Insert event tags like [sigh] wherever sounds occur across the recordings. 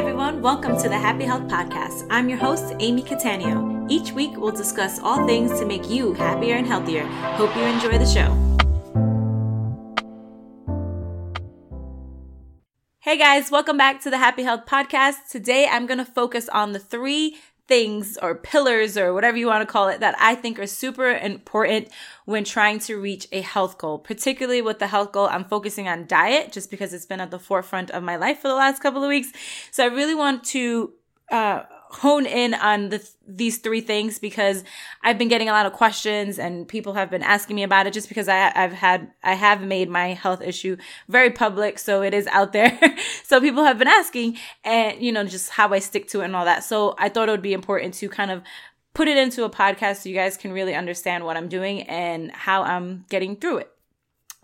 everyone. Welcome to the Happy Health Podcast. I'm your host, Amy Catania. Each week, we'll discuss all things to make you happier and healthier. Hope you enjoy the show. Hey guys, welcome back to the Happy Health Podcast. Today, I'm going to focus on the three things or pillars or whatever you want to call it that I think are super important when trying to reach a health goal. Particularly with the health goal, I'm focusing on diet just because it's been at the forefront of my life for the last couple of weeks. So I really want to uh, hone in on the, these three things because I've been getting a lot of questions and people have been asking me about it just because I, I've had, I have made my health issue very public. So it is out there. [laughs] so people have been asking and, you know, just how I stick to it and all that. So I thought it would be important to kind of put it into a podcast so you guys can really understand what I'm doing and how I'm getting through it.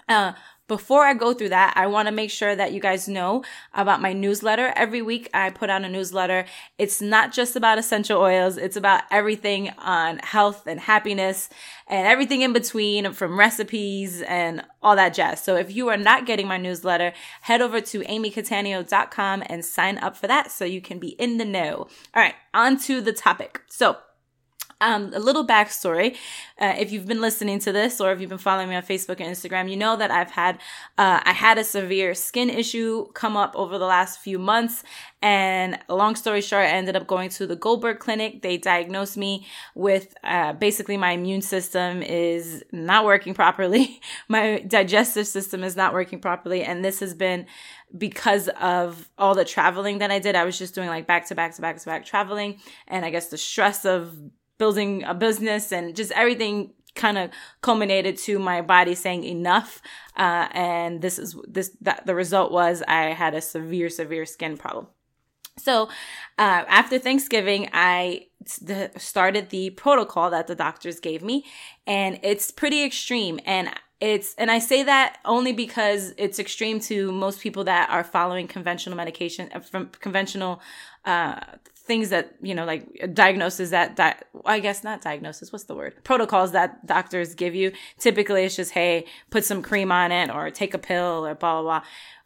Uh, before I go through that, I want to make sure that you guys know about my newsletter. Every week I put out a newsletter. It's not just about essential oils. It's about everything on health and happiness and everything in between from recipes and all that jazz. So if you are not getting my newsletter, head over to amycatania.com and sign up for that so you can be in the know. All right, on to the topic. So um, a little backstory. Uh, if you've been listening to this or if you've been following me on Facebook and Instagram, you know that I've had, uh, I had a severe skin issue come up over the last few months. And long story short, I ended up going to the Goldberg Clinic. They diagnosed me with, uh, basically my immune system is not working properly. [laughs] my digestive system is not working properly. And this has been, because of all the traveling that I did. I was just doing like back to back to back to back traveling. And I guess the stress of building a business and just everything kind of culminated to my body saying enough. Uh, and this is this that the result was i had a severe severe skin problem. So uh, after thanksgiving i started the protocol that the doctors gave me and it's pretty extreme. And it's and i say that only because it's extreme to most people that are following conventional medication uh, from conventional uh, things that you know like diagnoses that that i guess not diagnosis what's the word? Protocols that doctors give you. Typically it's just hey put some cream on it or take a pill or blah blah blah.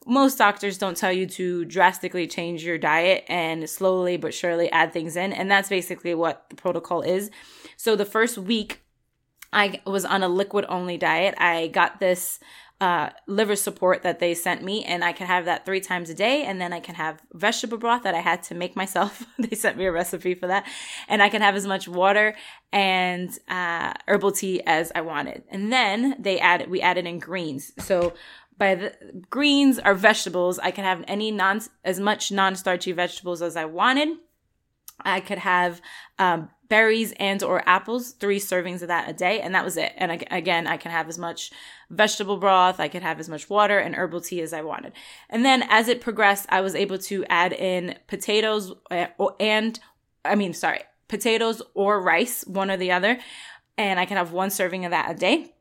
Most doctors don't tell you to drastically change your diet and slowly but surely add things in and that's basically what the protocol is. So the first week i was on a liquid only diet. I got this uh, liver support that they sent me, and I can have that three times a day. And then I can have vegetable broth that I had to make myself. [laughs] they sent me a recipe for that, and I can have as much water and uh, herbal tea as I wanted. And then they added, we added in greens. So by the greens are vegetables. I can have any non as much non-starchy vegetables as I wanted. I could have um, berries and or apples, three servings of that a day, and that was it. And again, I can have as much vegetable broth, I could have as much water and herbal tea as I wanted. And then as it progressed, I was able to add in potatoes uh, and I mean, sorry, potatoes or rice, one or the other, and I can have one serving of that a day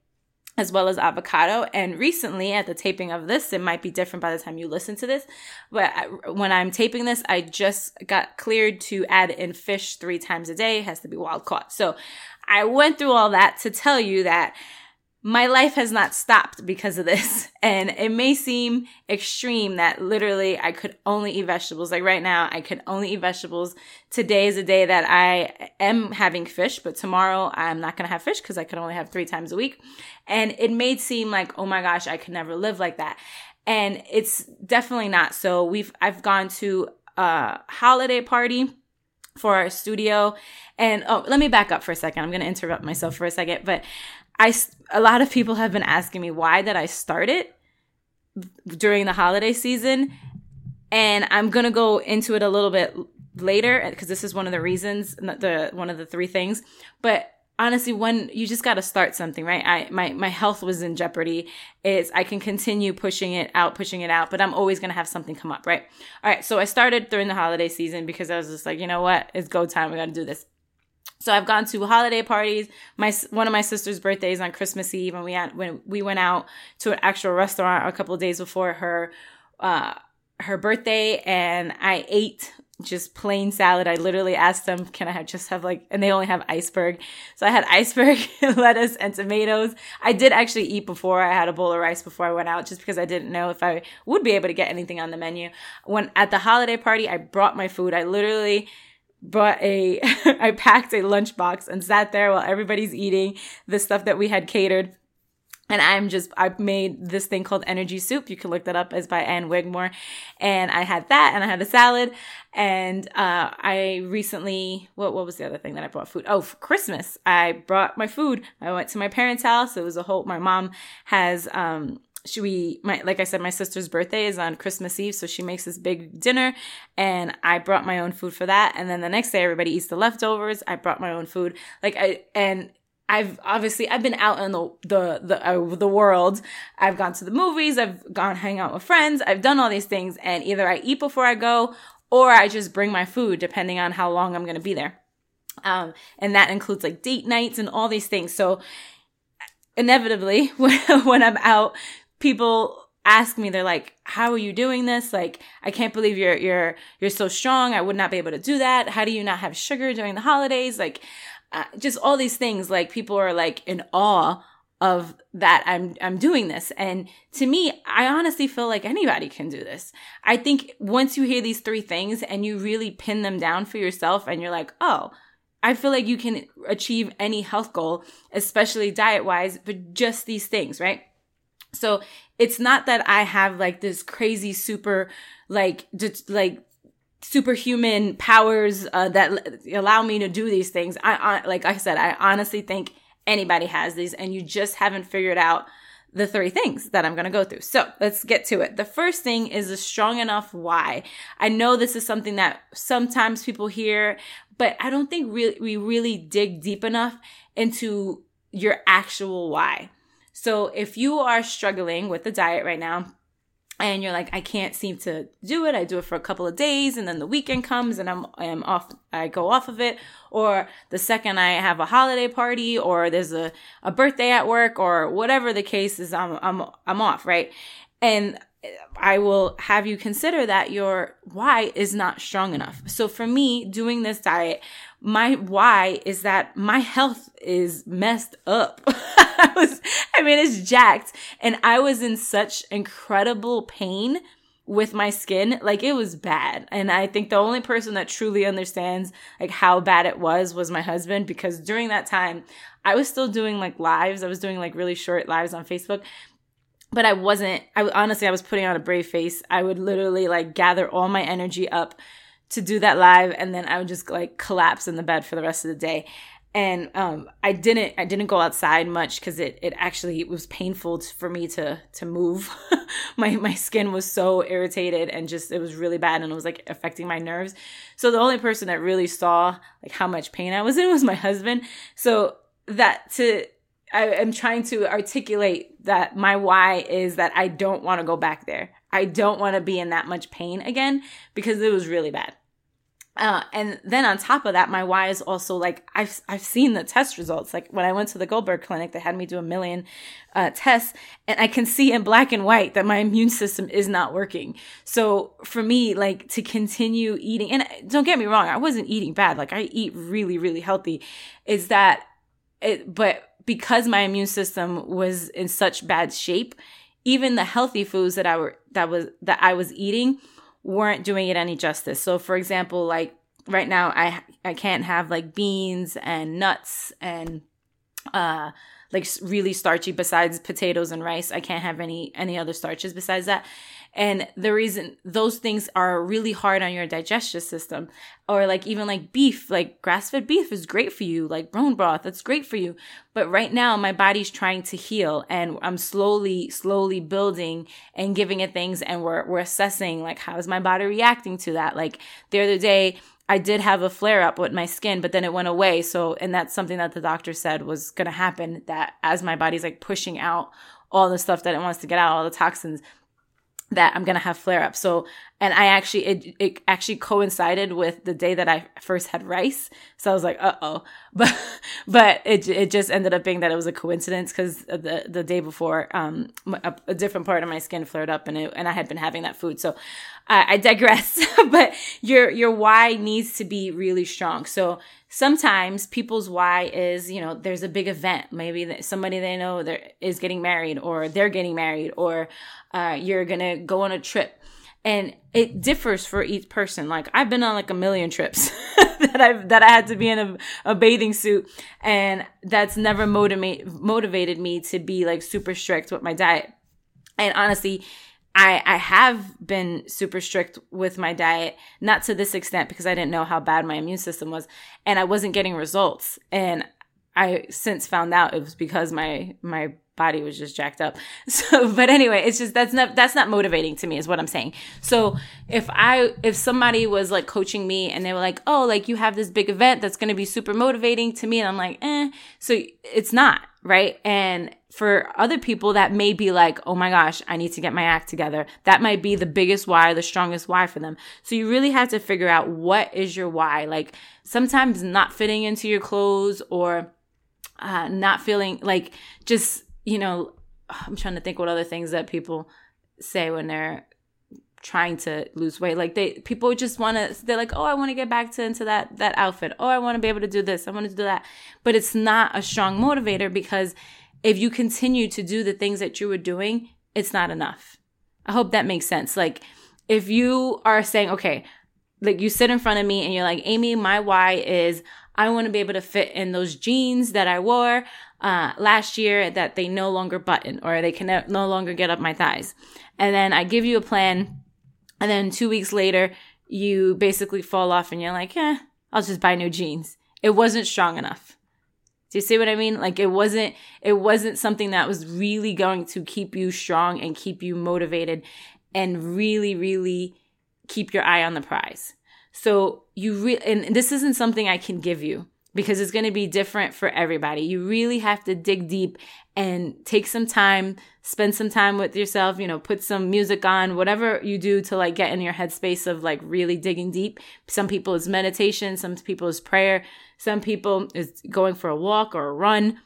as well as avocado. And recently, at the taping of this, it might be different by the time you listen to this, but when I'm taping this, I just got cleared to add in fish three times a day. It has to be wild caught. So I went through all that to tell you that my life has not stopped because of this. [laughs] And it may seem extreme that literally I could only eat vegetables. Like right now, I could only eat vegetables. Today is a day that I am having fish, but tomorrow I'm not going to have fish because I can only have three times a week. And it may seem like, oh my gosh, I could never live like that. And it's definitely not. So we've, I've gone to a holiday party for our studio. And oh, let me back up for a second. I'm going to interrupt myself for a second, but I a lot of people have been asking me why did I start it during the holiday season, and I'm gonna go into it a little bit later because this is one of the reasons, the one of the three things. But honestly, when you just got to start something, right? I my my health was in jeopardy. Is I can continue pushing it out, pushing it out, but I'm always gonna have something come up, right? All right, so I started during the holiday season because I was just like, you know what, it's go time. We got to do this. So I've gone to holiday parties. My one of my sister's birthdays on Christmas Eve, and we had when we went out to an actual restaurant a couple days before her uh, her birthday, and I ate just plain salad. I literally asked them, can I have, just have like, and they only have iceberg. So I had [laughs] iceberg, lettuce, and tomatoes. I did actually eat before. I had a bowl of rice before I went out just because I didn't know if I would be able to get anything on the menu. When at the holiday party, I brought my food. I literally brought a, [laughs] I packed a lunchbox and sat there while everybody's eating the stuff that we had catered and I'm just, I made this thing called energy soup. You can look that up as by Ann Wigmore. And I had that and I had a salad. And, uh, I recently, what, what was the other thing that I brought food? Oh, Christmas, I brought my food. I went to my parents' house. It was a whole, my mom has, um, she we my like I said, my sister's birthday is on Christmas Eve, so she makes this big dinner, and I brought my own food for that. And then the next day, everybody eats the leftovers. I brought my own food, like I and I've obviously I've been out in the the the, uh, the world. I've gone to the movies. I've gone hang out with friends. I've done all these things, and either I eat before I go, or I just bring my food, depending on how long I'm going to be there. Um, and that includes like date nights and all these things. So inevitably, when, [laughs] when I'm out, people ask me they're like how are you doing this like i can't believe you're you're you're so strong i would not be able to do that how do you not have sugar during the holidays like uh, just all these things like people are like in awe of that I'm I'm doing this. And to me, I honestly feel like anybody can do this. I think once you hear these three things and you really pin them down for yourself and you're like, "Oh, I feel like you can achieve any health goal, especially diet-wise, but just these things, right?" So, it's not that I have like this crazy super like like superhuman powers uh, that allow me to do these things. I, like I said, I honestly think anybody has these, and you just haven't figured out the three things that I'm going to go through. So let's get to it. The first thing is a strong enough why. I know this is something that sometimes people hear, but I don't think really, we really dig deep enough into your actual why. So if you are struggling with the diet right now, and you're like, I can't seem to do it. I do it for a couple of days and then the weekend comes and I'm, I'm off, I go off of it. Or the second I have a holiday party or there's a, a birthday at work or whatever the case is, I'm, I'm, I'm off, right? And I will have you consider that your why is not strong enough. So for me, doing this diet, my why is that my health is messed up. [laughs] I was, I mean, it's jacked and I was in such incredible pain with my skin. Like it was bad. And I think the only person that truly understands like how bad it was was my husband because during that time I was still doing like lives. I was doing like really short lives on Facebook but I wasn't, I honestly, I was putting on a brave face. I would literally like gather all my energy up to do that live and then I would just like collapse in the bed for the rest of the day. And um, I didn't I didn't go outside much because it, it actually it was painful for me to to move. [laughs] my my skin was so irritated and just it was really bad and it was like affecting my nerves. So the only person that really saw like how much pain I was in was my husband. So that to I am trying to articulate that my why is that I don't want to go back there. I don't want to be in that much pain again because it was really bad. Uh, and then on top of that, my why is also like I've I've seen the test results. Like when I went to the Goldberg Clinic, they had me do a million uh, tests, and I can see in black and white that my immune system is not working. So for me, like to continue eating, and don't get me wrong, I wasn't eating bad. Like I eat really really healthy. Is that it? But because my immune system was in such bad shape, even the healthy foods that I were that was that I was eating weren't doing it any justice. So for example, like right now I I can't have like beans and nuts and uh like really starchy besides potatoes and rice. I can't have any any other starches besides that. And the reason those things are really hard on your digestive system, or like even like beef, like grass fed beef is great for you, like bone broth, that's great for you. But right now, my body's trying to heal and I'm slowly, slowly building and giving it things. And we're, we're assessing like, how is my body reacting to that? Like the other day, I did have a flare up with my skin, but then it went away. So, and that's something that the doctor said was going to happen that as my body's like pushing out all the stuff that it wants to get out, all the toxins, that I'm gonna have flare ups. So, and I actually, it, it actually coincided with the day that I first had rice. So I was like, uh oh. [laughs] But, but it, it just ended up being that it was a coincidence because the, the day before, um, a, a, different part of my skin flared up and it, and I had been having that food. So I, I digress, [laughs] but your, your why needs to be really strong. So sometimes people's why is, you know, there's a big event. Maybe somebody they know there is getting married or they're getting married or, uh, you're to go on a trip and it differs for each person. Like I've been on like a million trips [laughs] that I've that I had to be in a, a bathing suit, and that's never motivate motivated me to be like super strict with my diet. And honestly, I I have been super strict with my diet, not to this extent because I didn't know how bad my immune system was, and I wasn't getting results. And I since found out it was because my my body was just jacked up. [laughs] So, but anyway, it's just that's not that's not motivating to me is what I'm saying. So, if I if somebody was like coaching me and they were like, "Oh, like you have this big event that's going to be super motivating to me." And I'm like, "Eh." So, it's not, right? And for other people that may be like, "Oh my gosh, I need to get my act together." That might be the biggest why, the strongest why for them. So, you really have to figure out what is your why. Like sometimes not fitting into your clothes or uh, not feeling like just you know, [sighs] I'm trying to think what other things that people say when they're trying to lose weight. Like they people just want to they're like, "Oh, I want to get back to into that that outfit. Oh, I want to be able to do this. I want to do that." But it's not a strong motivator because if you continue to do the things that you were doing, it's not enough. I hope that makes sense. Like if you are saying, "Okay, like you sit in front of me and you're like, "Amy, my why is I want to be able to fit in those jeans that I wore uh, last year that they no longer button or they can no longer get up my thighs. And then I give you a plan. And then two weeks later, you basically fall off and you're like, eh, I'll just buy new jeans. It wasn't strong enough. Do you see what I mean? Like it wasn't, it wasn't something that was really going to keep you strong and keep you motivated and really, really keep your eye on the prize. So you re- and this isn't something I can give you because it's going to be different for everybody. You really have to dig deep and take some time, spend some time with yourself, you know, put some music on, whatever you do to like get in your headspace of like really digging deep. Some people is meditation, some people is prayer, some people is going for a walk or a run.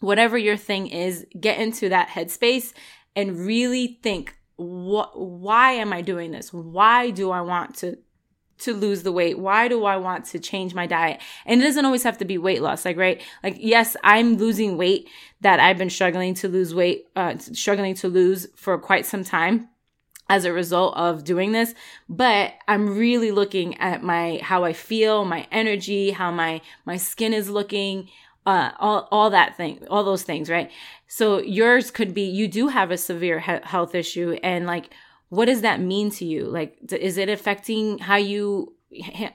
Whatever your thing is, get into that headspace and really think what why am I doing this? Why do I want to to lose the weight? Why do I want to change my diet? And it doesn't always have to be weight loss. Like, right? Like, yes, I'm losing weight that I've been struggling to lose weight, uh, struggling to lose for quite some time as a result of doing this but i'm really looking at my how i feel my energy how my my skin is looking uh all all that thing all those things right so yours could be you do have a severe he- health issue and like what does that mean to you? Like, is it affecting how you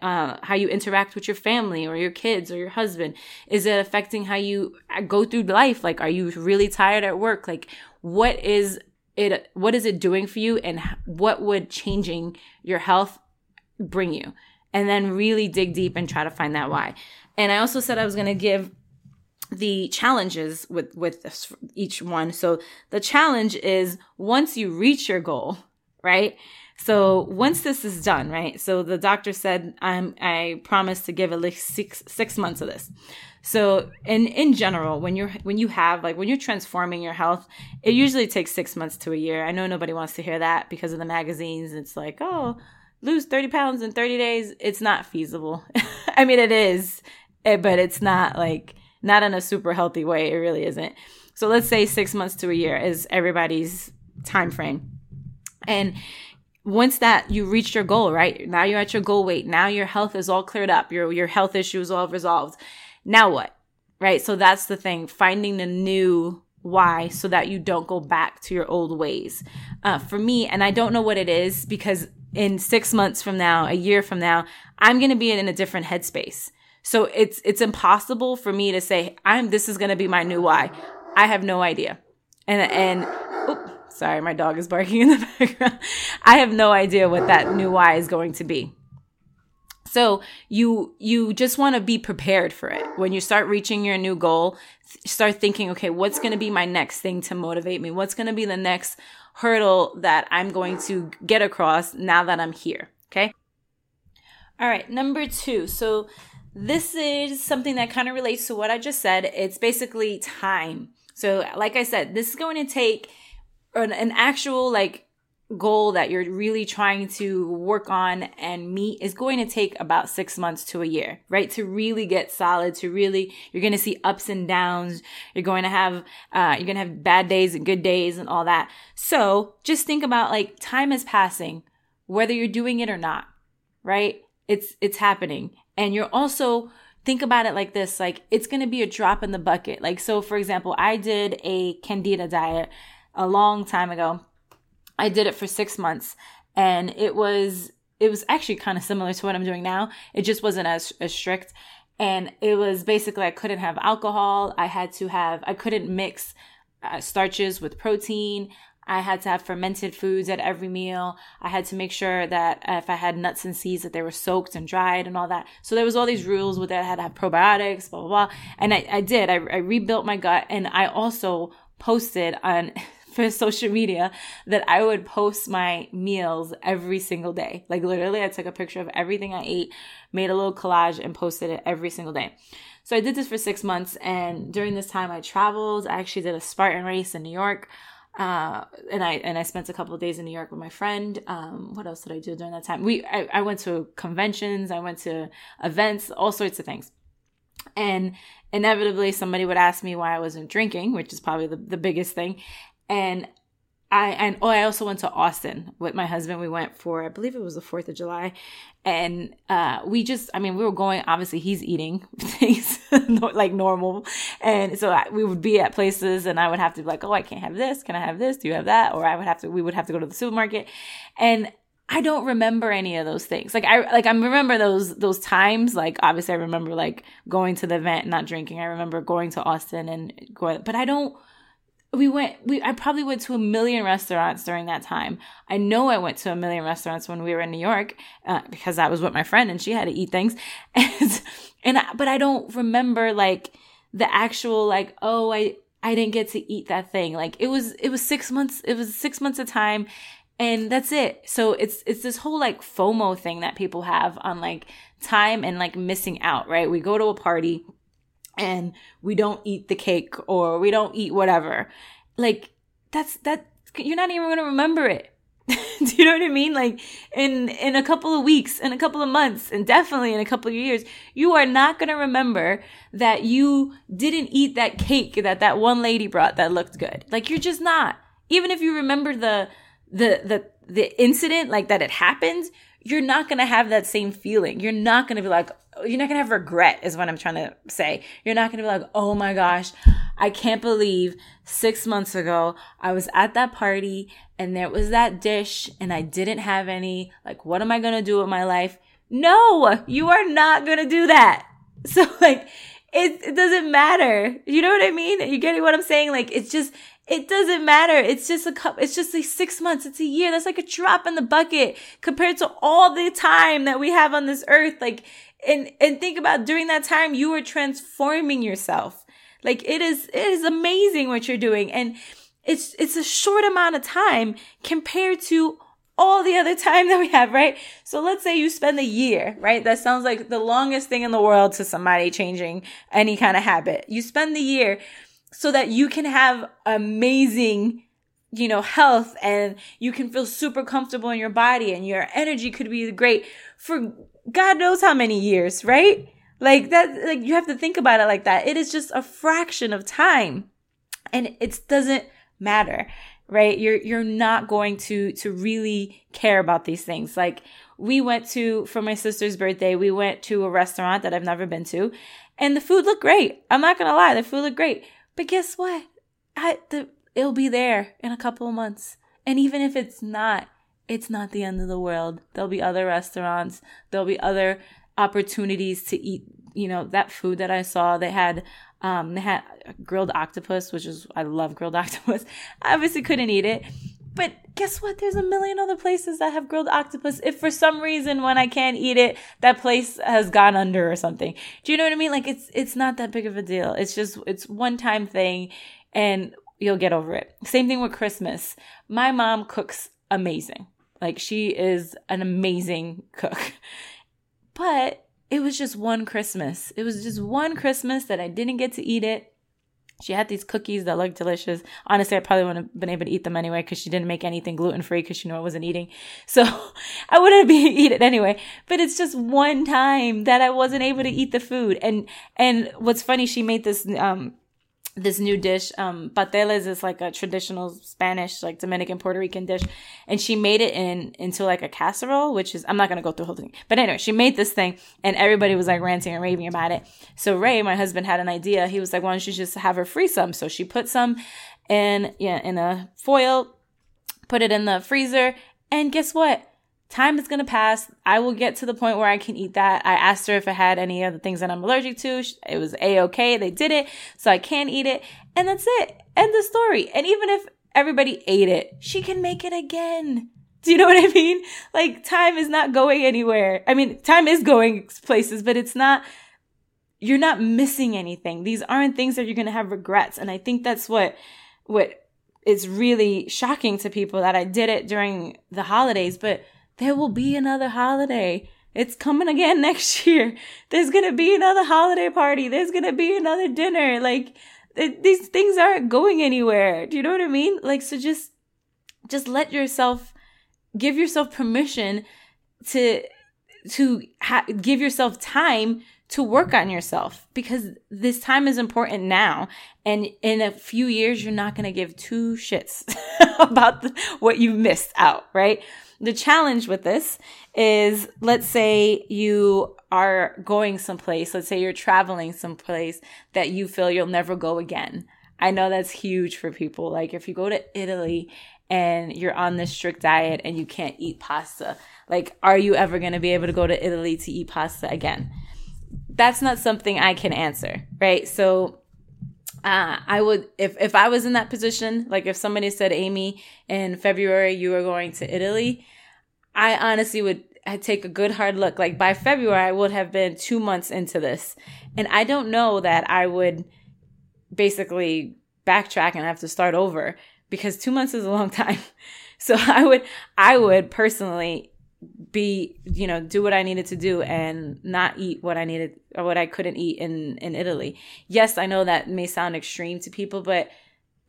uh, how you interact with your family or your kids or your husband? Is it affecting how you uh, go through life? Like, are you really tired at work? Like, what is it? What is it doing for you? And what would changing your health bring you? And then really dig deep and try to find that why. And I also said I was going to give the challenges with with each one. So the challenge is once you reach your goal, right? So once this is done, right? So the doctor said, I'm, I promise to give at least six, six months of this. So in, in general, when you're, when you have, like, when you're transforming your health, it usually takes six months to a year. I know nobody wants to hear that because of the magazines. It's like, oh, lose 30 pounds in 30 days. It's not feasible. [laughs] I mean, it is, eh, but it's not like, not in a super healthy way. It really isn't. So let's say six months to a year is everybody's time frame. And once that you reached your goal, right? Now you're at your goal weight. Now your health is all cleared up. Your your health issues all resolved. Now what? Right? So that's the thing, finding the new why so that you don't go back to your old ways. Uh, for me, and I don't know what it is because in six months from now, a year from now, I'm going to be in a different headspace. So it's it's impossible for me to say I'm this is going to be my new why. I have no idea. And and Sorry, my dog is barking in the [laughs] background. I have no idea what that new why is going to be. So you you just want to be prepared for it. When you start reaching your new goal, start thinking, okay, what's going to be my next thing to motivate me? What's going to be the next hurdle that I'm going to get across now that I'm here. Okay. All right. Number two. So this is something that kind of relates to what I just said. It's basically time. So, like I said, this is going to take an, an actual like goal that you're really trying to work on and meet is going to take about six months to a year, right? To really get solid, to really, you're going to see ups and downs. You're going to have, uh, you're going to have bad days and good days and all that. So just think about like time is passing, whether you're doing it or not, right? It's, it's happening. And you're also, think about it like this, like it's going to be a drop in the bucket. Like, so for example, I did a candida diet a long time ago I did it for six months and it was, it was actually kind of similar to what I'm doing now. It just wasn't as, as strict. And it was basically, I couldn't have alcohol. I had to have, I couldn't mix uh, starches with protein. I had to have fermented foods at every meal. I had to make sure that if I had nuts and seeds that they were soaked and dried and all that. So there was all these rules with that. I had to have probiotics, blah, blah, blah. And I, I did. I, I rebuilt my gut and I also posted on for social media that I would post my meals every single day. Like literally, I took a picture of everything I ate, made a little collage, and posted it every single day. So I did this for six months, and during this time, I traveled. I actually did a Spartan race in New York. Uh, and I and I spent a couple of days in New York with my friend. Um, what else did I do during that time? We I, I went to conventions, I went to events, all sorts of things. And inevitably somebody would ask me why I wasn't drinking, which is probably the, the biggest thing and I and oh I also went to Austin with my husband. We went for I believe it was the Fourth of July, and uh, we just I mean we were going. Obviously he's eating [laughs] things [laughs] like normal, and so I, we would be at places, and I would have to be like, oh I can't have this. Can I have this? Do you have that? Or I would have to. We would have to go to the supermarket, and I don't remember any of those things. Like I like I remember those those times. Like obviously I remember like going to the event, not drinking. I remember going to Austin and going, but I don't we went we I probably went to a million restaurants during that time. I know I went to a million restaurants when we were in New York uh, because I was with my friend and she had to eat things. [laughs] And and I, but I don't remember like the actual like oh I I didn't get to eat that thing. Like it was it was 6 months it was 6 months of time and that's it. So it's it's this whole like FOMO thing that people have on like time and like missing out, right? We go to a party and we don't eat the cake or we don't eat whatever. Like that's that you're not even going to remember it. [laughs] Do you know what I mean? Like in in a couple of weeks, in a couple of months, and definitely in a couple of years, you are not going to remember that you didn't eat that cake that that one lady brought that looked good. Like you're just not. Even if you remember the the the the incident like that it happened, you're not going to have that same feeling. You're not going to be like, you're not to have regret, is what I'm trying to say. You're not to be like, oh my gosh, I can't believe six months ago I was at that party and there was that dish and I didn't have any. Like, what am I to do with my life? No, you are not to do that. [laughs] So, like, it, it doesn't matter. You know what I mean? You getting what I'm saying? Like, it's just, it doesn't matter. It's just a cup. it's just like six months. It's a year. That's like a drop in the bucket compared to all the time that we have on this earth. Like, and, and think about during that time, you were transforming yourself. Like it is, it is amazing what you're doing. And it's, it's a short amount of time compared to all the other [laughs] time that we have, right? So let's say you spend a year, right? That sounds like the longest thing in the world to somebody changing any kind of habit. You spend the year so that you can have amazing you know, health and you can feel super comfortable in your body and your energy could be great for God knows how many years, right? Like that, like you have to think about it like that. It is just a fraction of time and it doesn't matter, right? You're, you're not going to, to really care about these things. Like we went to, for my sister's birthday, we went to a restaurant that I've never been to and the food looked great. I'm not going to lie. The food looked great. But guess what? I, the, it'll be there in a couple of months. And even if it's not, it's not the end of the world. There'll be other restaurants. There'll be other opportunities to eat, you know, that food that I saw. They had, um, they had grilled octopus, which is, I love grilled [laughs] octopus. I obviously couldn't eat it. But guess what? There's a million other places that have grilled octopus. If for some reason when I can't eat it, that place has gone under or something. Do you know what I mean? Like it's it's not that big of a deal. It's just it's one time thing and you'll get over it. Same thing with Christmas. My mom cooks amazing. Like she is an amazing cook. [laughs] But it was just one Christmas. It was just one Christmas that I didn't get to eat it. She had these cookies that looked delicious. Honestly, I probably wouldn't have been able to eat them anyway because she didn't make anything gluten free because she knew I wasn't eating. [laughs] So [laughs] I wouldn't be eat it anyway. But it's just one time that I wasn't able to eat the food. And and what's funny, she made this um this new dish. Um, pasteles is like a traditional Spanish, like Dominican Puerto Rican dish, and she made it in into like a casserole, which is I'm not gonna go through the whole thing, but anyway, she made this thing, and everybody was like ranting and raving about it. So Ray, my husband, had an idea. He was like, "Why don't you just have her free some?" So she put some in yeah in a foil, put it in the freezer, and guess what? Time is going to pass. I will get to the point where I can eat that. I asked her if it had any of the things that I'm allergic to. It was a okay. They did it. So I can eat it. And that's it. End the story. And even if everybody ate it, she can make it again. Do you know what I mean? Like time is not going anywhere. I mean, time is going places, but it's not, you're not missing anything. These aren't things that you're going to have regrets. And I think that's what, what is really shocking to people that I did it during the holidays, but there will be another holiday. It's coming again [laughs] next year. There's going to be another holiday party. There's going to be another dinner. Like it, these things aren't going anywhere. Do you know what I mean? Like so just just let yourself give yourself permission to to ha- give yourself time to work on yourself because this time is important now. And in a few years, you're not going to give two shits [laughs] about the, what you missed out, right? The challenge with this is let's say you are going someplace, let's say you're traveling someplace that you feel you'll never go again. I know that's huge for people. Like if you go to Italy and you're on this strict diet and you can't eat pasta, like are you ever going to be able to go to Italy to eat pasta again? That's not something I can answer, right? So uh, I would if if I was in that position, like if somebody said, Amy, in February you are going to Italy, I honestly would I'd take a good hard look. Like by February, I would have been two months into this, and I don't know that I would basically backtrack and have to start over because two months is a long [laughs] time. So I would I would personally be you know do what i needed to do and not eat what i needed or what i couldn't eat in in italy. Yes i know that may sound extreme to people but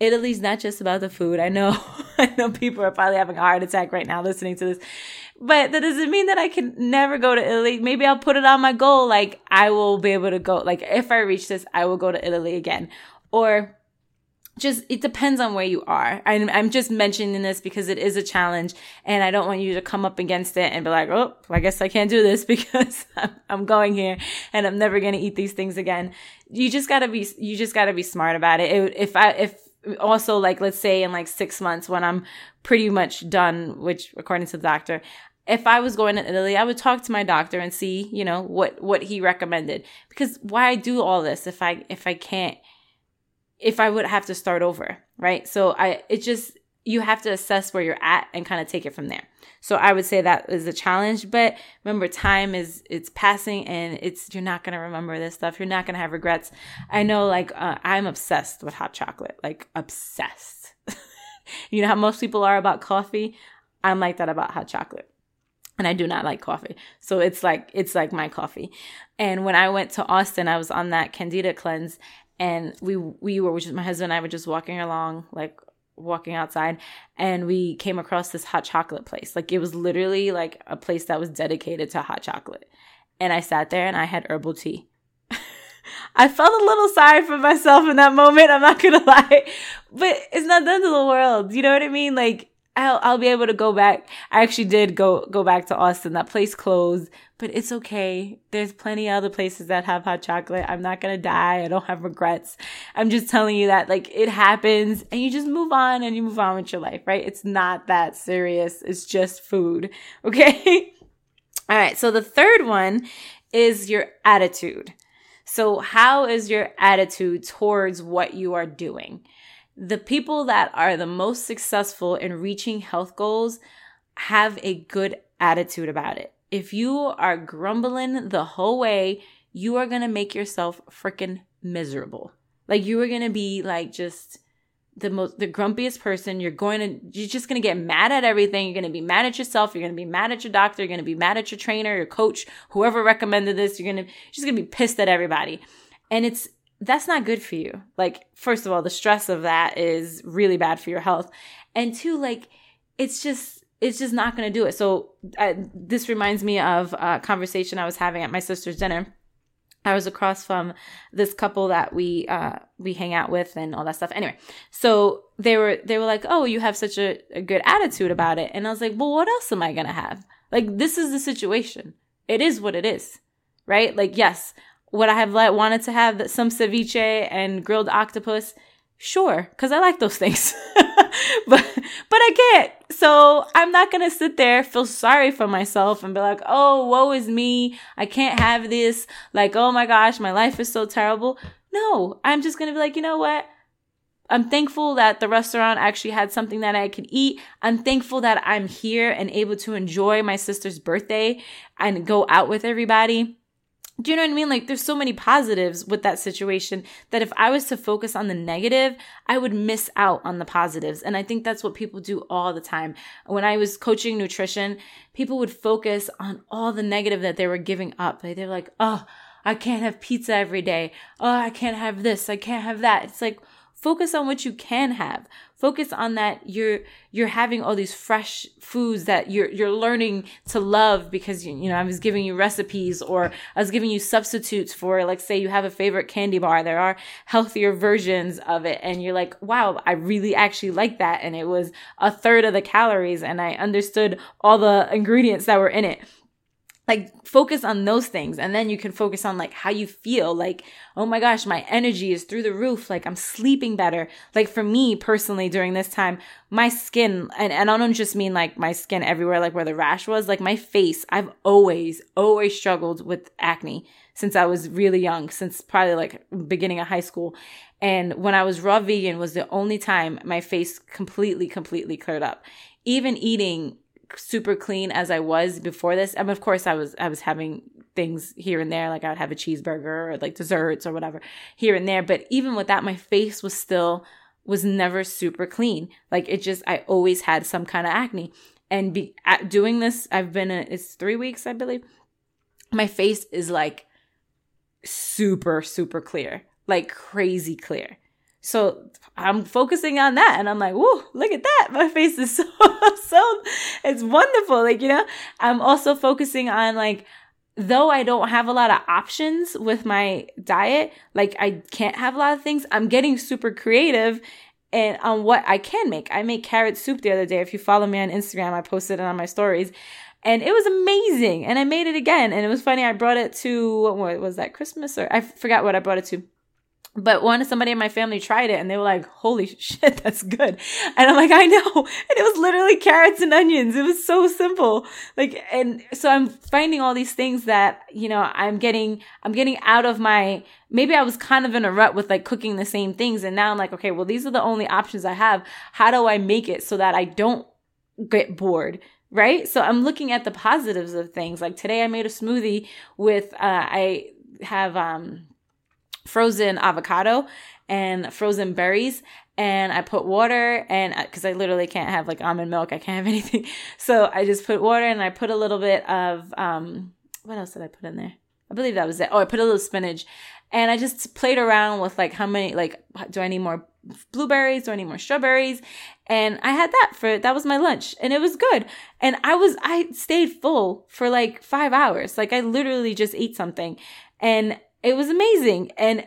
italy's not just about the food. I know [laughs] i know people are probably having a heart attack right now listening to this but that doesn't mean that i can never go to italy. Maybe i'll put it on my goal like i will be able to go like if i reach this i will go to italy again. Or just it depends on where you are. I'm, I'm just mentioning this because it is a challenge and I don't want you to come up against it and be like, oh, I guess I can't do this [laughs] because I'm, going here and I'm never to eat these things again. You just gotta be, you just gotta be smart about it. it. If I, if also like, let's say in like six months when I'm pretty much done, which according to the doctor, if I was going to Italy, I would talk to my doctor and see, you know, what, what he recommended. Because why do all this if I, if I can't, if I would have to start over, right? So I, it just, you have to assess where you're at and kind of take it from there. So I would say that is a challenge, but remember time is, it's passing and it's, you're not going to remember this stuff. You're not going to have regrets. I know like, uh, I'm obsessed with hot chocolate, like obsessed. [laughs] you know how most people are about coffee? I'm like that about hot chocolate and I do not like coffee. So it's like it's like my coffee. And when I went to Austin, I was on that candida cleanse and we we were which is my husband and I were just walking along like walking outside and we came across this hot chocolate place. Like it was literally like a place that was dedicated to hot chocolate. And I sat there and I had herbal tea. [laughs] I felt a little sorry for myself in that moment I'm not gonna [laughs] lie. But it's not the end of the world you know what I mean? Like I'll I'll be able to go back. I actually did go go back to Austin. That place closed, but it's okay. There's plenty of other places that have hot chocolate. I'm not gonna die. I don't have regrets. I'm just telling you that like it happens and you just move on and you move on with your life, right? It's not that serious. It's just food. [laughs] Okay? All right. So the third one is your attitude. So how is your attitude towards what you are doing? The people that are the most successful in reaching health goals have a good attitude about it. If you are grumbling the whole way, you are going to make yourself freaking miserable. Like you are going to be like just the most the grumpiest person. You're going to you're just going to get mad at everything. You're going to be mad at yourself. You're going to be mad at your doctor. You're going to be mad at your trainer your coach whoever recommended this. You're going to just going to be pissed at everybody. And it's that's not good for you like first of all the stress of that is really bad for your health and two like it's just it's just not going to do it so this reminds me of a conversation i was having at my sister's dinner I was across from this couple that we uh we hang out with and all that stuff. Anyway, so they were they were like, "Oh, you have such a, a good attitude about it," and I was like, "Well, what else am I gonna have? Like, this is the situation. It is what it is, right? Like, yes, would I have let, wanted to have some ceviche and grilled octopus? Sure, because I like those things. [laughs] but but I can't. So I'm not gonna sit there, feel sorry for myself and be like, oh, woe is me. I can't have this. Like, oh my gosh, my life is so terrible. No, I'm just gonna be like, you know what? I'm thankful that the restaurant actually had something that I could eat. I'm thankful that I'm here and able to enjoy my sister's birthday and go out with everybody do you know what I mean? Like, there's so many positives with that situation that if I was to focus on the negative, I would miss out on the positives. And I think that's what people do all the time. When I was coaching nutrition, people would focus on all the negative that they were giving up. They're like, oh, I can't have pizza every day. Oh, I can't have this. I can't have that. It's like, focus on what you can have. Focus on that you're you're having all these fresh foods that you're you're learning to love because you, you know I was giving you recipes or I was giving you substitutes for like say you have a favorite candy bar. There are healthier versions of it. And you're like wow I really actually like that. And it was a third of the calories and I understood all the ingredients that were in it like focus on those things. And then you can focus on like how you feel. Like oh my gosh my energy is through the roof. Like i'm sleeping better. Like for me personally during this time my skin and, and i don't just mean like my skin everywhere like where the rash was. Like my face i've always always struggled with acne since i was really young since probably like beginning of high school. And when i was raw vegan was the only time my face completely completely cleared up. Even eating super clean as I was before this. I mean, of course, I was I was having things here and there, like I would have a cheeseburger or like desserts or whatever here and there. But even with that, my face was still was never super clean. Like it just I always had some kind of acne. And be doing this, I've been a, it's three weeks, I believe. My face is like super super clear, like crazy clear. So I'm focusing on that and I'm like, whoa, look at that. My face is [laughs] so, so, it's wonderful. Like, you know, I'm also focusing on like, though I don't have a lot of options with my diet, like I can't have a lot of things, I'm getting super creative and on what I can make. I made carrot soup the other day. If you follow me on Instagram, I posted it on my stories. And it was amazing. And I made it again. And it was funny. I brought it to, what was that, Christmas? Or I forgot what I brought it to but one somebody in my family tried it and they were like, holy [laughs] shit, that's good. And I'm like, I know. [laughs] And it was literally carrots and onions. It was so simple. Like, and so I'm finding all these things that, you know, I'm getting, I'm getting out of my, maybe I was kind of in a rut with like cooking the same things. And now I'm like, okay, well, these are the only options I have. How do I make it so that I don't get bored? Right. So I'm looking at the positives of things. Like today I made a smoothie with, uh, I have, um, frozen avocado and frozen berries and I put water and because I literally can't have like almond milk, I can't have [laughs] anything. So I just put water and I put a little bit of um what else did I put in there? I believe that was it. Oh, I put a little spinach and I just played around with like how many like do I need more blueberries? Do I need more strawberries? And I had that for that was my lunch and it was good. And I was I stayed full for like 5 hours. Like I literally just ate something. And it was amazing. And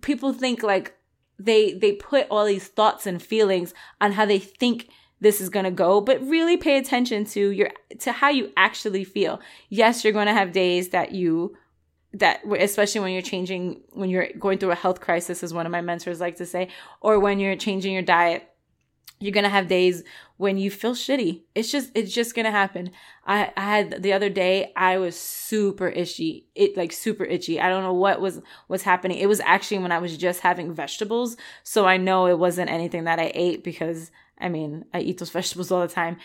people think like they they put all these thoughts and feelings on how they think this is going to go but really pay attention to your to how you actually feel yes you're going to have days that you that especially when you're changing when you're going through a health crisis as one of my mentors like to say or when you're changing your diet you're gonna have days when you feel shitty. It's just it's just gonna happen. I, I had the other day I was super itchy. It like super itchy. I don't know what was was happening. It was actually when I was just having vegetables. So I know it wasn't anything that I ate because I mean I eat those [laughs] vegetables all the time.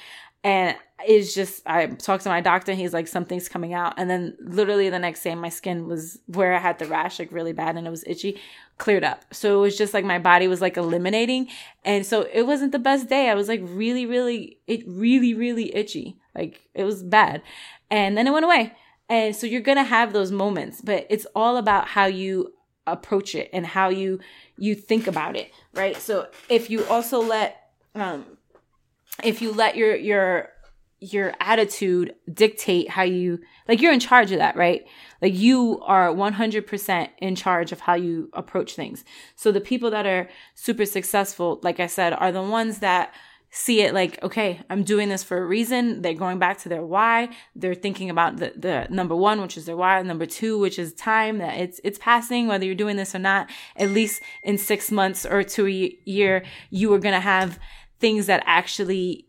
And it's just, I talked to my doctor and he's like, something's coming out. And then literally the next day, my skin was where I had the rash like really bad and it was itchy, cleared up. So it was just like my body was like eliminating. And so it wasn't the best day. I was like really, really, it really, really itchy. Like it was bad. And then it went away. And so you're going to have those moments, but it's all about how you approach it and how you you think about it, right? So if you also let um if you let your your your attitude dictate how you like you're in charge of that right? Like you are 100% in charge of how you approach things. So the people that are super successful like i said are the ones that see it like okay i'm doing this for a reason. They're going back to their why. They're thinking about the, the number one which is their why number two which is time that it's it's passing whether you're doing this or not. At least in six months or to a year you are going to have things that actually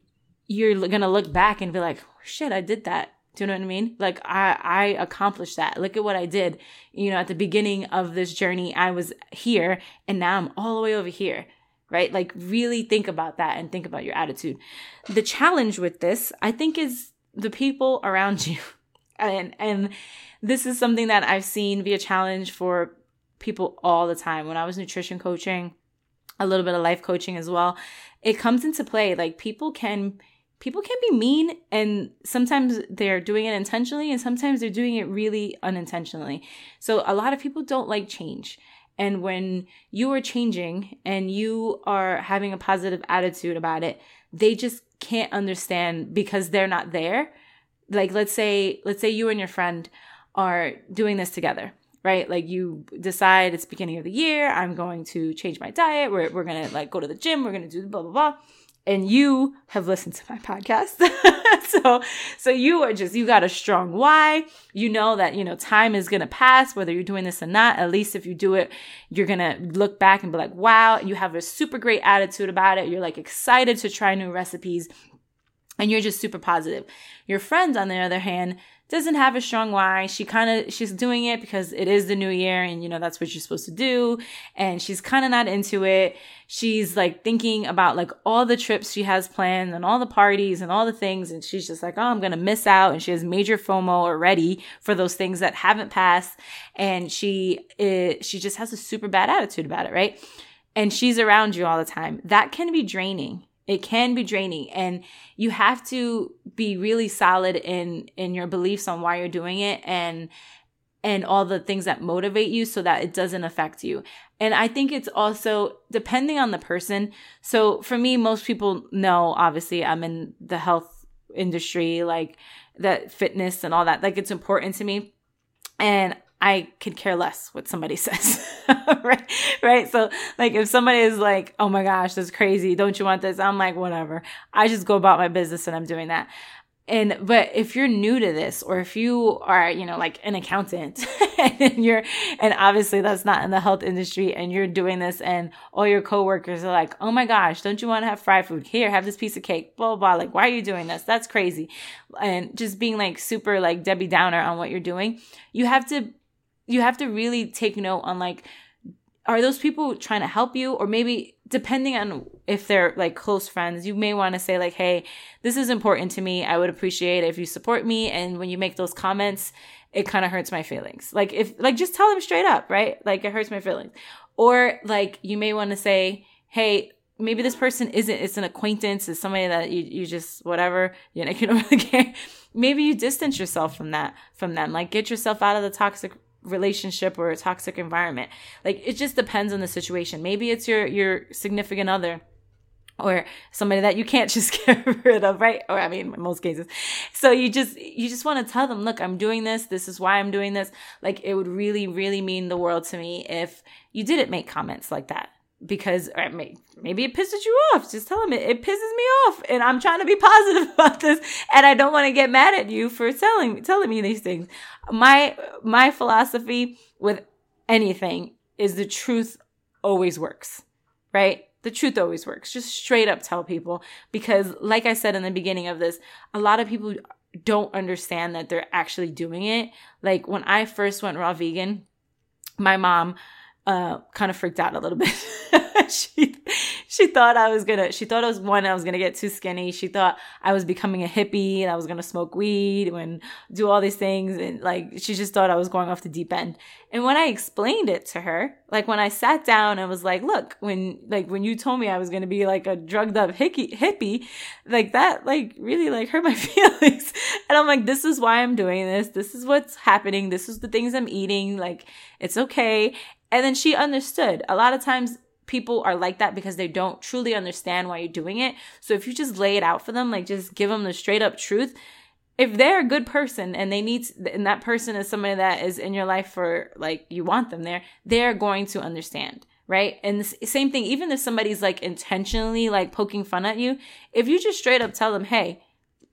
you're gonna look back and be like, oh, shit, I did that. Do you know what I mean? Like I I accomplished that. Look at what I did. You know, at the beginning of this journey, I was here and now I'm all the way over here. Right? Like really think about that and think about your attitude. The challenge with this, I think is the people around [laughs] you. And and this is something that I've seen be a challenge for people all the time. When I was nutrition coaching, a little bit of life coaching as well, it comes into play. Like people can people can be mean and sometimes they're doing it intentionally and sometimes they're doing it really unintentionally. So a lot of people don't like change. And when you are changing and you are having a positive attitude about it, they just can't understand because they're not there. Like let's say let's say you and your friend are doing this together right? Like you decide it's beginning of the year, I'm going to change my diet, we're, we're gonna like go to the gym, we're gonna do blah blah blah and you have listened to my podcast. [laughs] so, so you are just, you got a strong why. You know that, you know, time is going to pass, whether you're doing this or not. At least if you do it, you're going to look back and be like, wow, you have a super great attitude about it. You're like excited to try new recipes and you're just super positive. Your friends, on the other hand, doesn't have a strong why. She kind of she's doing it because it is the new year and you know that's what you're supposed to do and she's kind of not into it. She's like thinking about like all the trips she has planned and all the parties and all the things and she's just like, "Oh, I'm going to miss out." And she has major FOMO already for those things that haven't passed and she is, she just has a super bad attitude about it, right? And she's around you all the time. That can be draining it can be draining and you have to be really solid in in your beliefs on why you're doing it and and all the things that motivate you so that it doesn't affect you. And I think it's also depending on the person. So for me, most people know, obviously, I'm in the health industry, like that fitness and all that. Like it's important to me. And I could care less what somebody [laughs] says. right? Right? So like if somebody is like, "Oh my gosh, that's crazy. Don't you want this?" I'm like, "Whatever." I just go about my business and I'm doing that. And but if you're new to this or if you are, you know, like an accountant [laughs] and you're and obviously that's not in the health industry and you're doing this and all your coworkers are like, "Oh my gosh, don't you want to have fried food? Here, have this piece of cake." Blah blah. blah. Like, "Why are you doing this? That's crazy." And just being like super like Debbie Downer on what you're doing. You have to you have to really take note on like are those people trying to help you? Or maybe depending on if they're like close friends you may want to say like hey this is important to me. I would appreciate if you support me. And when you make those comments it kind of hurts my feelings. Like if like just tell them straight up right? Like it hurts my feelings. Or like you may want to say hey maybe this person isn't it's an acquaintance it's somebody that you, you just whatever you know [laughs] you don't really care. Maybe you distance yourself from that from them. Like get yourself out of the toxic relationship or a toxic environment. Like it just depends on the situation. Maybe it's your your significant other or somebody that you can't [laughs] just get rid of, right? Or I mean, in most cases. So you just you just want to tell them, look, I'm doing this. This is why I'm doing this. Like it would really, really mean the world to me if you didn't make comments like that because may, maybe it pisses you off. Just tell them it, it pisses me off, and I'm trying to be [laughs] positive about this, and I don't want to get mad at you for telling telling me these things. My my philosophy with anything is the truth always works, right? The truth always works. Just straight up tell people because, like I said in the beginning of this, a lot of people don't understand that they're actually doing it. Like when I first went raw vegan, my mom uh, kind of freaked out a little [laughs] bit. she she thought I was gonna, she thought I was one, I was gonna get too skinny. She thought I was becoming a hippie and I was gonna smoke weed and do all these things. And like, she just thought I was going off the deep end. And when I explained it to her, like when I sat down and was like, look, when, like, when you told me I was gonna be like a drugged up hickey, hippie, like that, like really like hurt my [laughs] feelings. And I'm like, this is why I'm doing this. This is what's happening. This is the things I'm eating. Like, it's okay. And then she understood. A lot of times people are like that because they don't truly understand why you're doing it. So if you just lay it out for them, like just give them the straight up truth, if they're a good person and they need and that person is somebody that is in your life for like you want them there, they're going to understand right? And the same thing, even if somebody's like intentionally like poking fun at you, if you just straight up tell them, hey,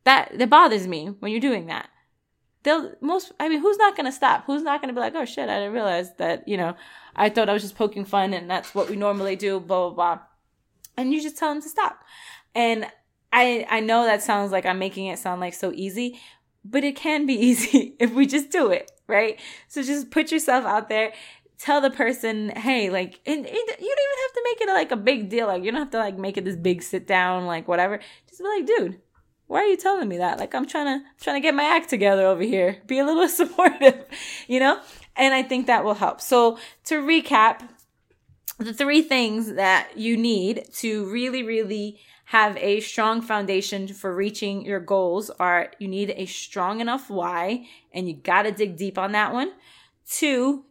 that that bothers me when you're doing that, they'll most i mean who's not going to stop? Who's not going to be like oh shit i didn't realize that you know i thought i was just poking fun and that's what we normally do blah blah blah. And you just tell them to stop. And i i know that sounds like i'm making it sound like so easy but it can be [laughs] easy if we just do it right? So just put yourself out there. Tell the person hey like and, you don't even have to make it like a big deal. Like you don't have to like make it this big sit down like whatever. Just be like dude why are you telling me that? Like I'm trying to trying to get my act together over here. [laughs] Be a little [laughs] supportive, you know? And I think that will help. So to recap, the three things that you need to really, really have a strong foundation for reaching your goals are you need a strong enough why, and you gotta dig deep on that one. Two,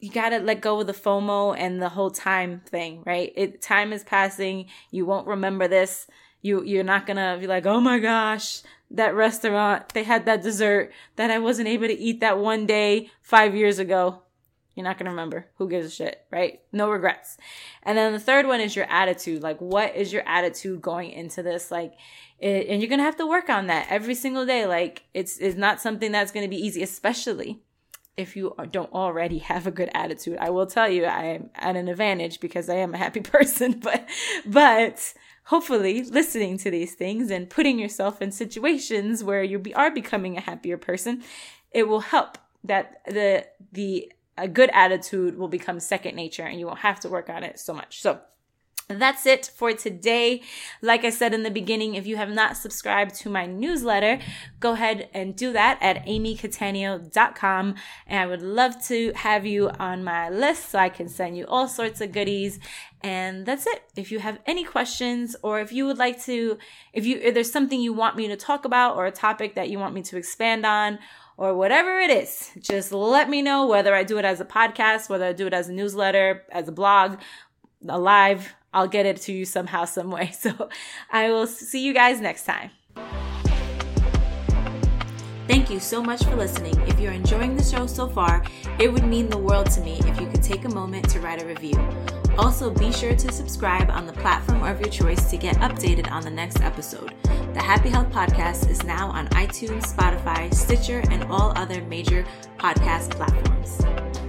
you gotta let go of the FOMO and the whole time thing, right? It time is passing. You won't remember this you you're not gonna be like, oh my gosh, that restaurant they had that dessert that I wasn't able to eat that one day five years ago. You're not gonna remember. Who gives a shit, right? No regrets. And then the third one is your attitude. Like, what is your attitude going into this? Like, it, and you're gonna have to work on that every single day. Like, it's it's not something that's gonna be easy, especially if you don't already have a good attitude. I will tell you, I am at an advantage because I am a happy [laughs] person. But but hopefully listening to these things and putting yourself in situations where you are becoming a happier person, it will help that the the a good attitude will become second nature and you won't have to work on it so much. So that's it for today. Like I said in the beginning, if you have not subscribed to my newsletter, go ahead and do that at amycatania.com. And I would love to have you on my list so I can send you all sorts of goodies. And that's it. If you have any questions or if you would like to, if you, if there's something you want me to talk about or a topic that you want me to expand on or whatever it is, just let me know whether I do it as a podcast, whether I do it as a newsletter, as a blog, a live, I'll get it to you somehow, some way. [laughs] So I will see you guys next time. Thank you so much for listening. If you're enjoying the show so far, it would mean the world to me if you could take a moment to write a review. Also, be sure to subscribe on the platform of your choice to get updated on the next episode. The Happy Health Podcast is now on iTunes, Spotify, Stitcher, and all other major podcast platforms.